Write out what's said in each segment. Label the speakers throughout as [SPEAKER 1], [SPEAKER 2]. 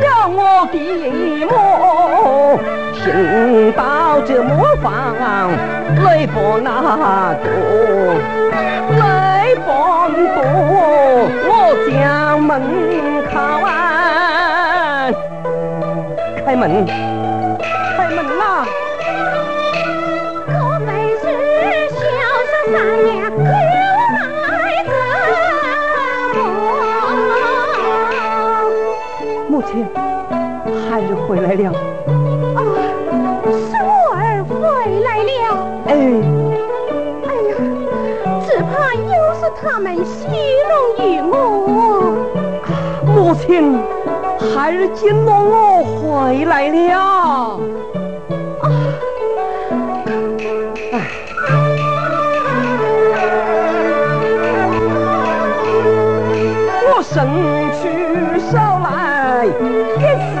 [SPEAKER 1] 叫我的母，听到这磨坊泪波那多，泪不多，我将门开，开门。了，
[SPEAKER 2] 啊，孙儿回来了，
[SPEAKER 1] 哎，
[SPEAKER 2] 哎呀，只怕又是他们戏弄于我，
[SPEAKER 1] 母亲，孩儿见到我回来了。啊。我伸出手来，
[SPEAKER 2] 一。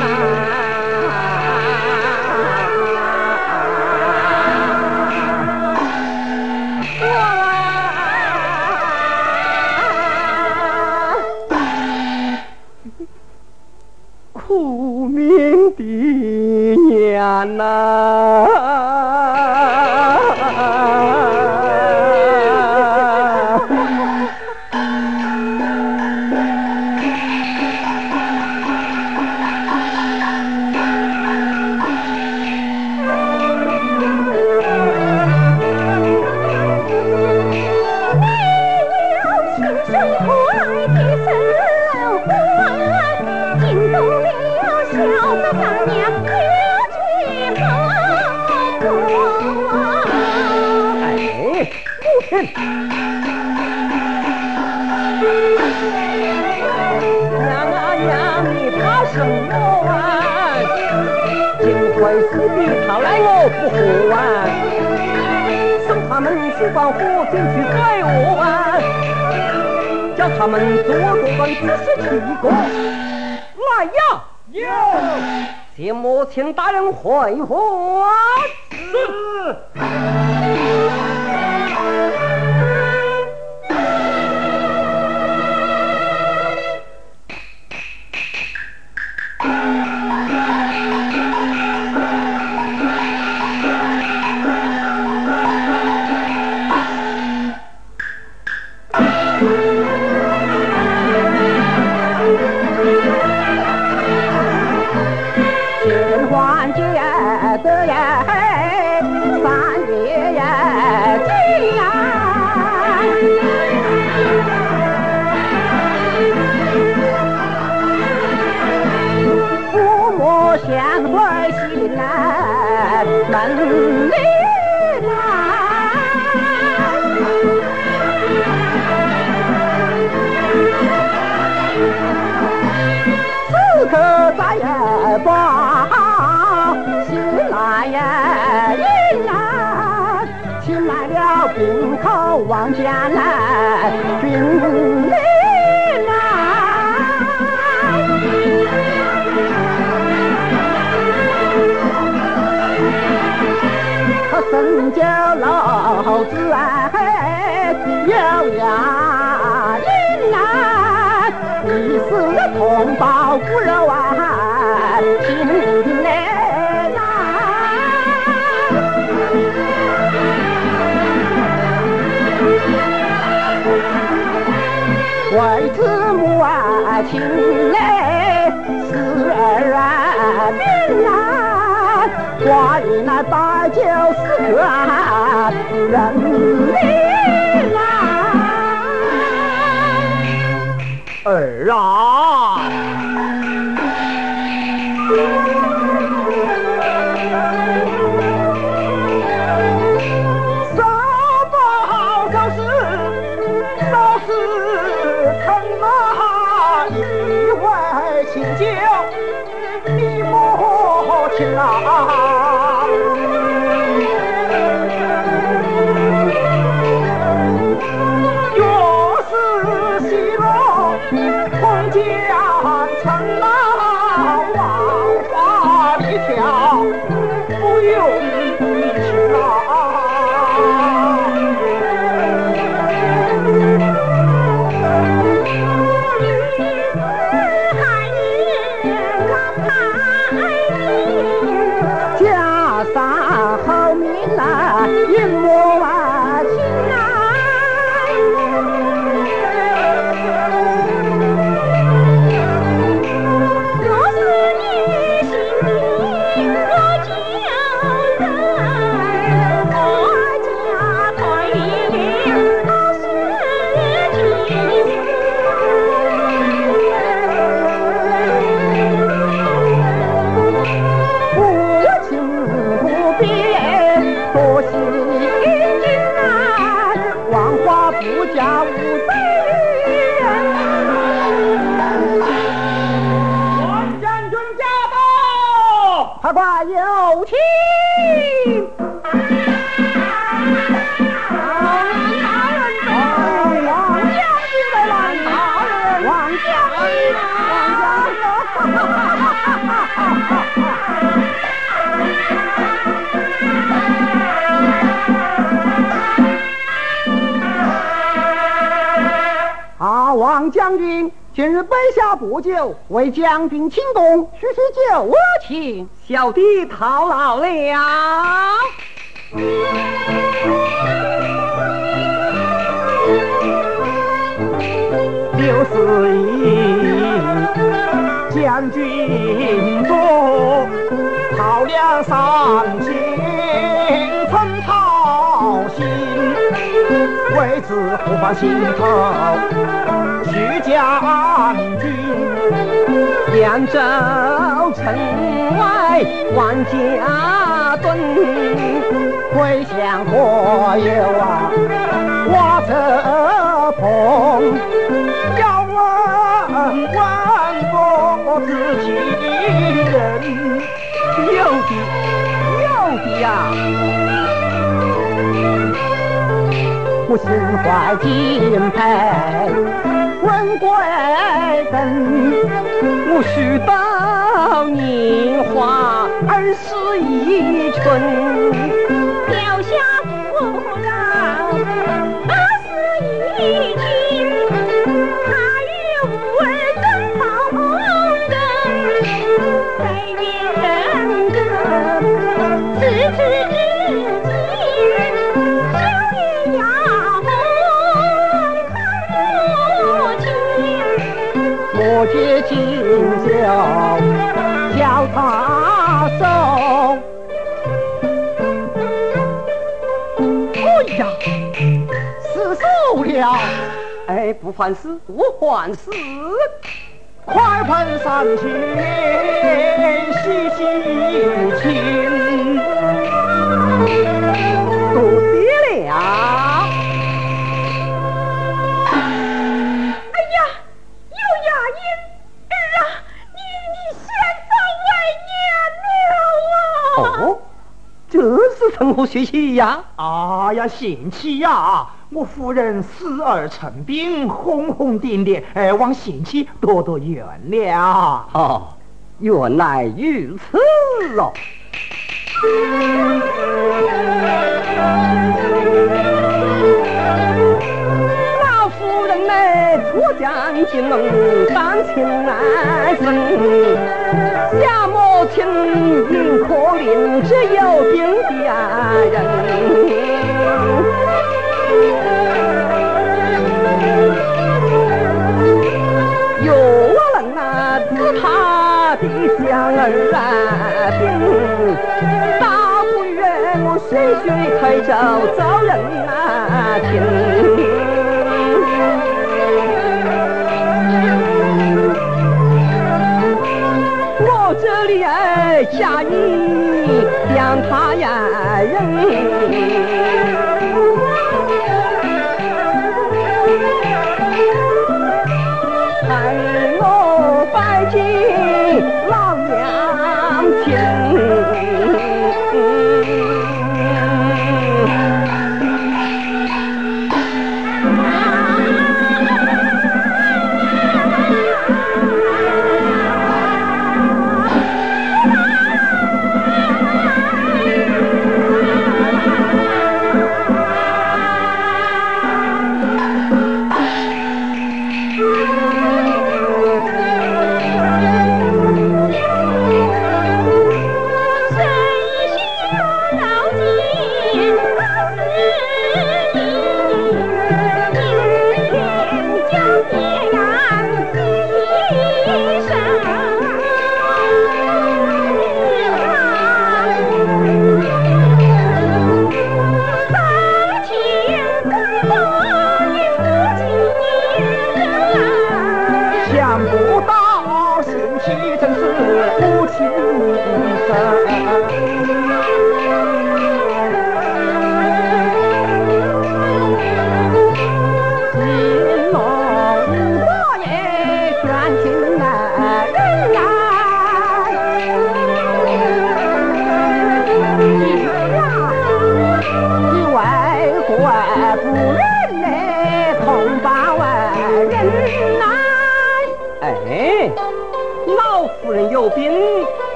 [SPEAKER 1] mà 请大人回话了病口望江南，君里来。可深酒老子哎，有呀人来。儿啊！啊，王将军，今日备下不酒，为将军请功，叙叙酒我请。小弟讨劳了。六十一，将军多讨了三千子不放心头，徐将军。扬州城外万家墩，归乡何有啊？瓦车棚，要问问我自己人，有的有的呀。我心怀敬佩，问贵人。我须到年华二十一春，还事，不还事，快盆上去洗洗清。多谢了。
[SPEAKER 2] 哎呀，有雅音儿啊，你你先走为娘了啊！
[SPEAKER 1] 哦，这是从何学起呀？啊，
[SPEAKER 3] 呀呀，贤妻呀！我夫人死而成病，轰轰烈烈，哎，望贤妻多多原谅。
[SPEAKER 1] 哦，原来如此哦。老夫人呢，出将进门，当亲来生，水开招遭人啊听。我这里哎，嫁你让他呀人。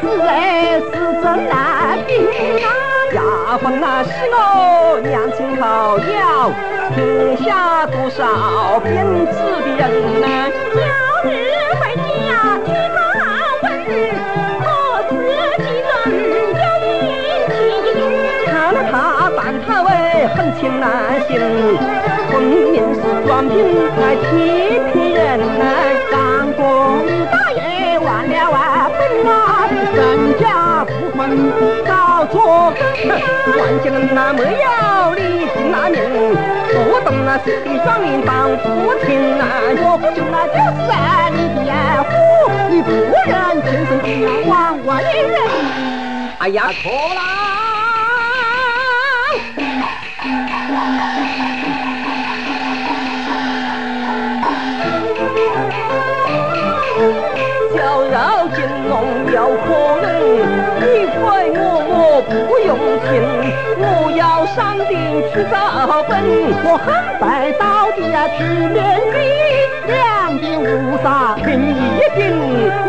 [SPEAKER 1] 子哎是真难病啊！牙缝那是我娘亲靠药，天下多少病子的人呐，
[SPEAKER 2] 要日回家替他问。
[SPEAKER 1] 很情难行，分明是装病来欺骗人人家不分搞错根。万家人那没有你亲那命，不懂那是的双命当父亲啊，若不就那就是你的父，你不认亲生的亡外人。哎呀，错了。金龙有可能，你怪我我不用情，我要上殿去找本，我很白到底呀去面壁，两鬓乌纱凭一顶，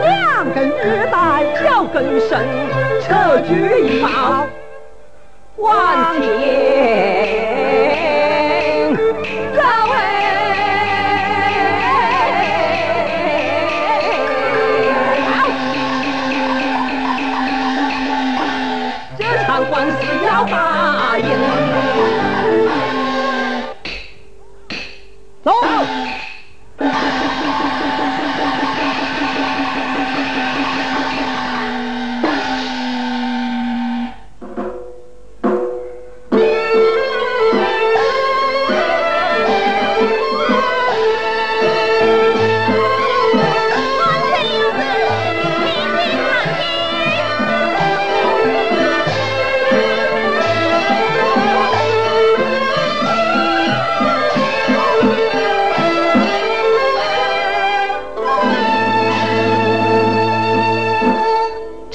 [SPEAKER 1] 两根玉带脚更深，扯举一毛万千。
[SPEAKER 4] 要答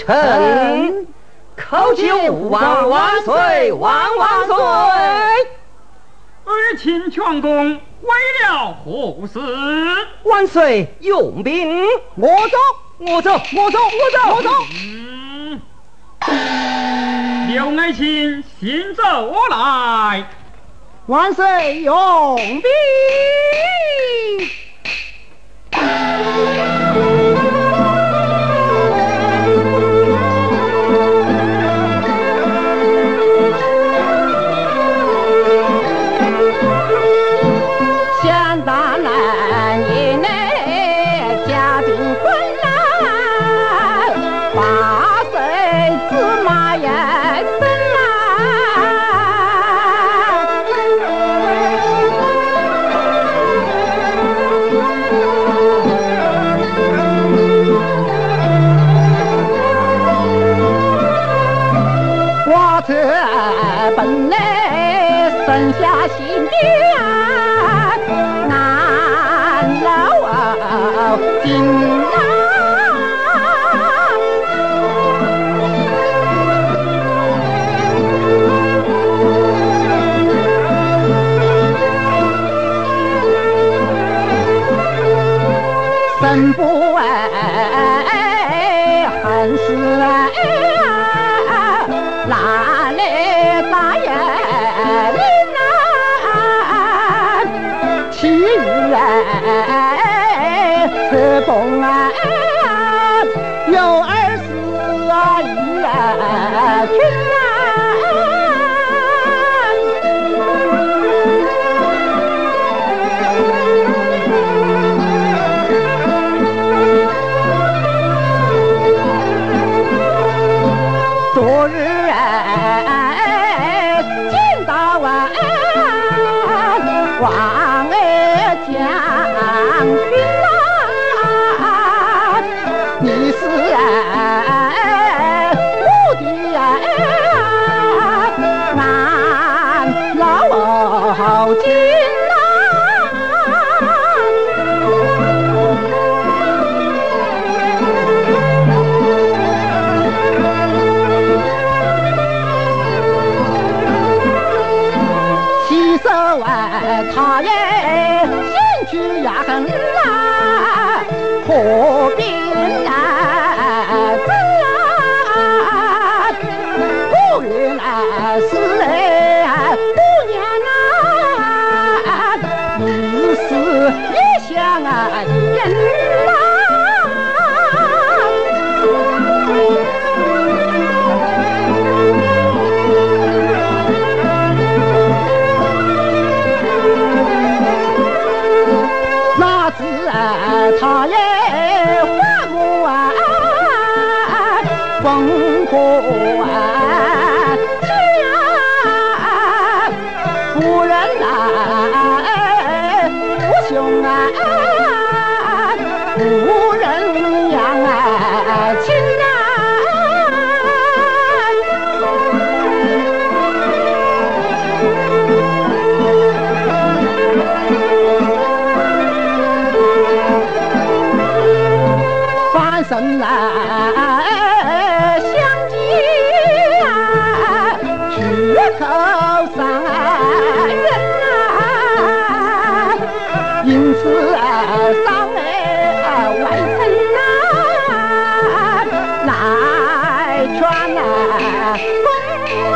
[SPEAKER 4] 臣叩求吾王万岁万万岁！
[SPEAKER 5] 儿亲全公为了何事？
[SPEAKER 4] 万岁用兵，
[SPEAKER 3] 我走，
[SPEAKER 4] 我走，我走，我走，我走。
[SPEAKER 5] 嗯，刘爱卿信走我来。
[SPEAKER 3] 万岁用兵。
[SPEAKER 1] 老生来相见啊，去口三人啊，因此啊上哎外甥啊来劝啊公啊。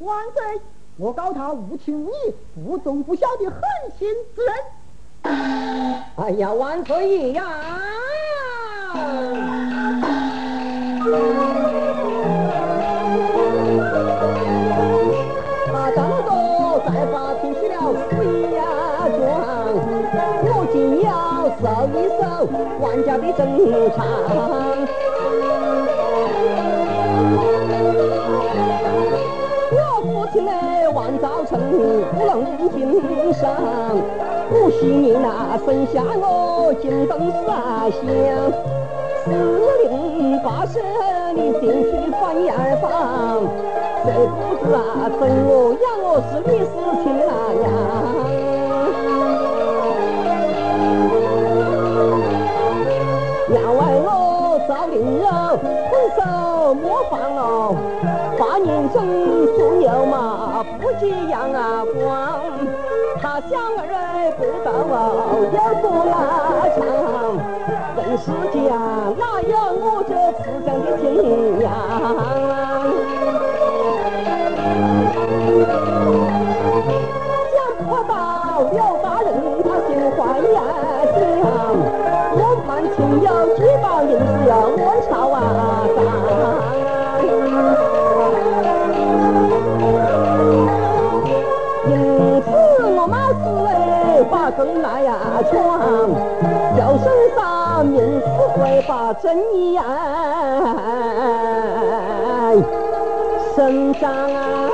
[SPEAKER 3] 万岁！我告他无情无义、不忠不孝的狠心之人。
[SPEAKER 4] 哎呀，万岁爷呀！
[SPEAKER 5] 他张罗在法庭起了诉呀状，我竟要受一受万家的正常。我父亲嘞王兆成不能经商，不幸你那生下我金灯三香，四零八舍你进去翻一二房，这不知啊怎我养我是李世情那样。要为我赵灵柔混手莫放哦，不知道哦有多拉长，人世间哪有我这慈祥的心来呀床，叫声大名，不会把真言声张。啊。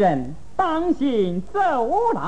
[SPEAKER 2] 人当心走来？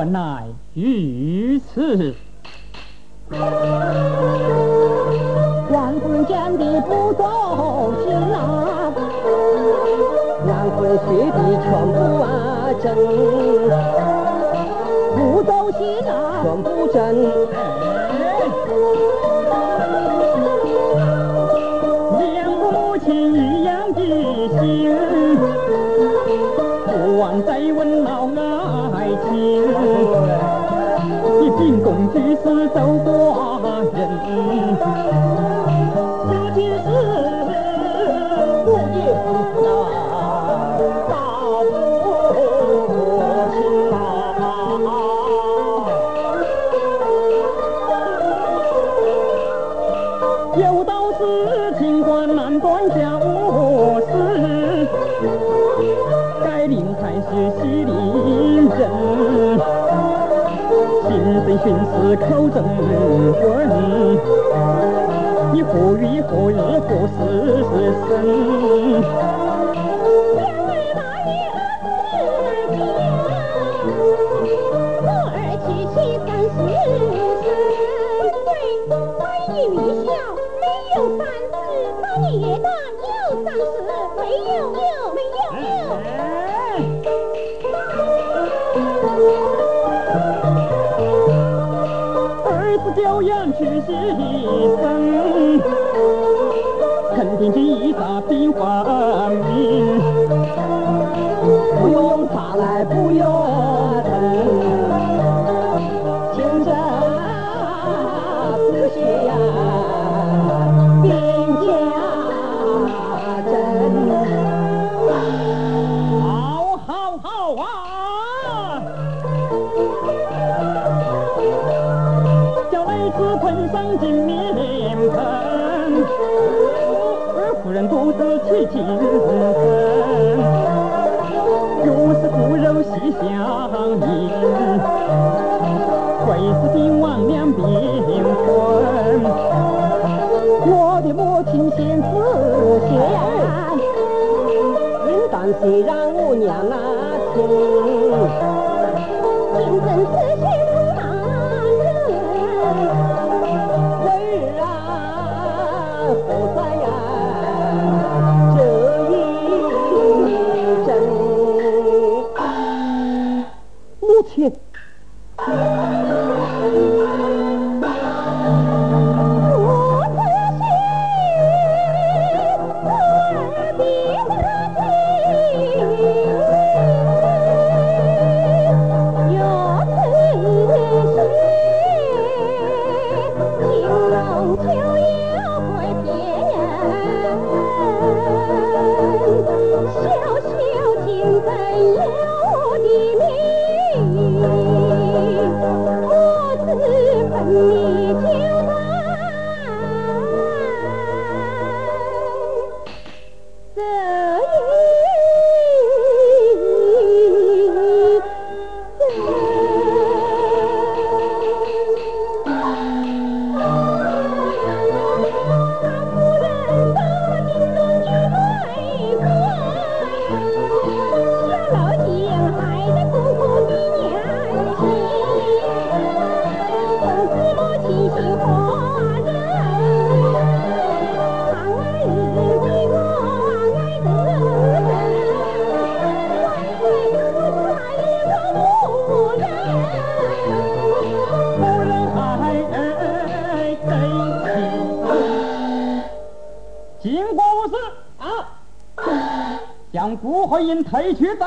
[SPEAKER 5] 原来如此，
[SPEAKER 2] 万夫人讲的不走心啊，
[SPEAKER 1] 万夫人说的全不啊真，
[SPEAKER 2] 不走心啊，
[SPEAKER 1] 全不真。
[SPEAKER 5] 两个母亲一样的心，不忘再问老你秉公举是走寡人，口中问你，何语何意何事是生？lá cùng tình tình thế thiên 开去
[SPEAKER 2] 打！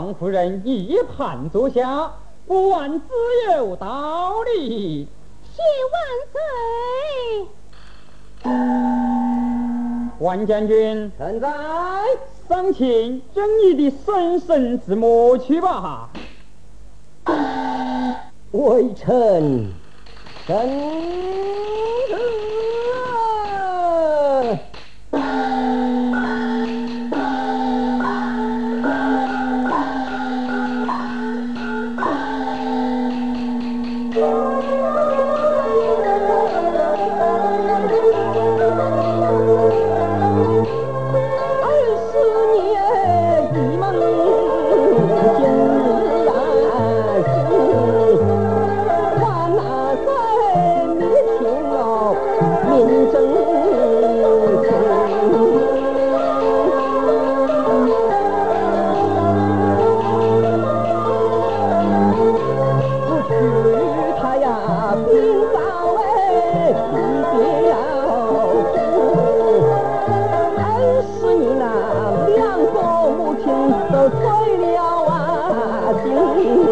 [SPEAKER 2] 王夫人一盘坐下，不问自有道理。
[SPEAKER 5] 谢万岁。
[SPEAKER 2] 万将军，
[SPEAKER 1] 臣在。
[SPEAKER 2] 上前将你的神圣之魔去吧。
[SPEAKER 1] 微臣，臣。对了啊，婷。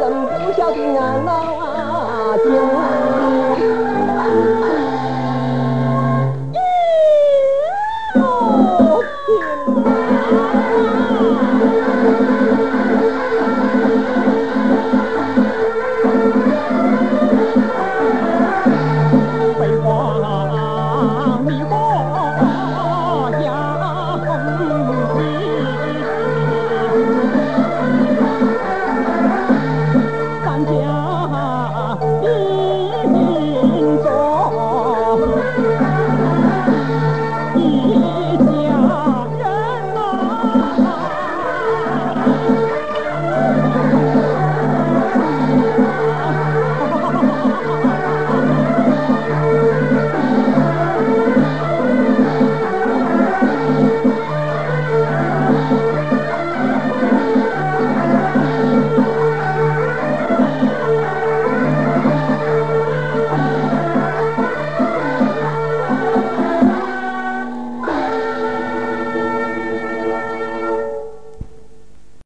[SPEAKER 1] 人不晓得俺老啊，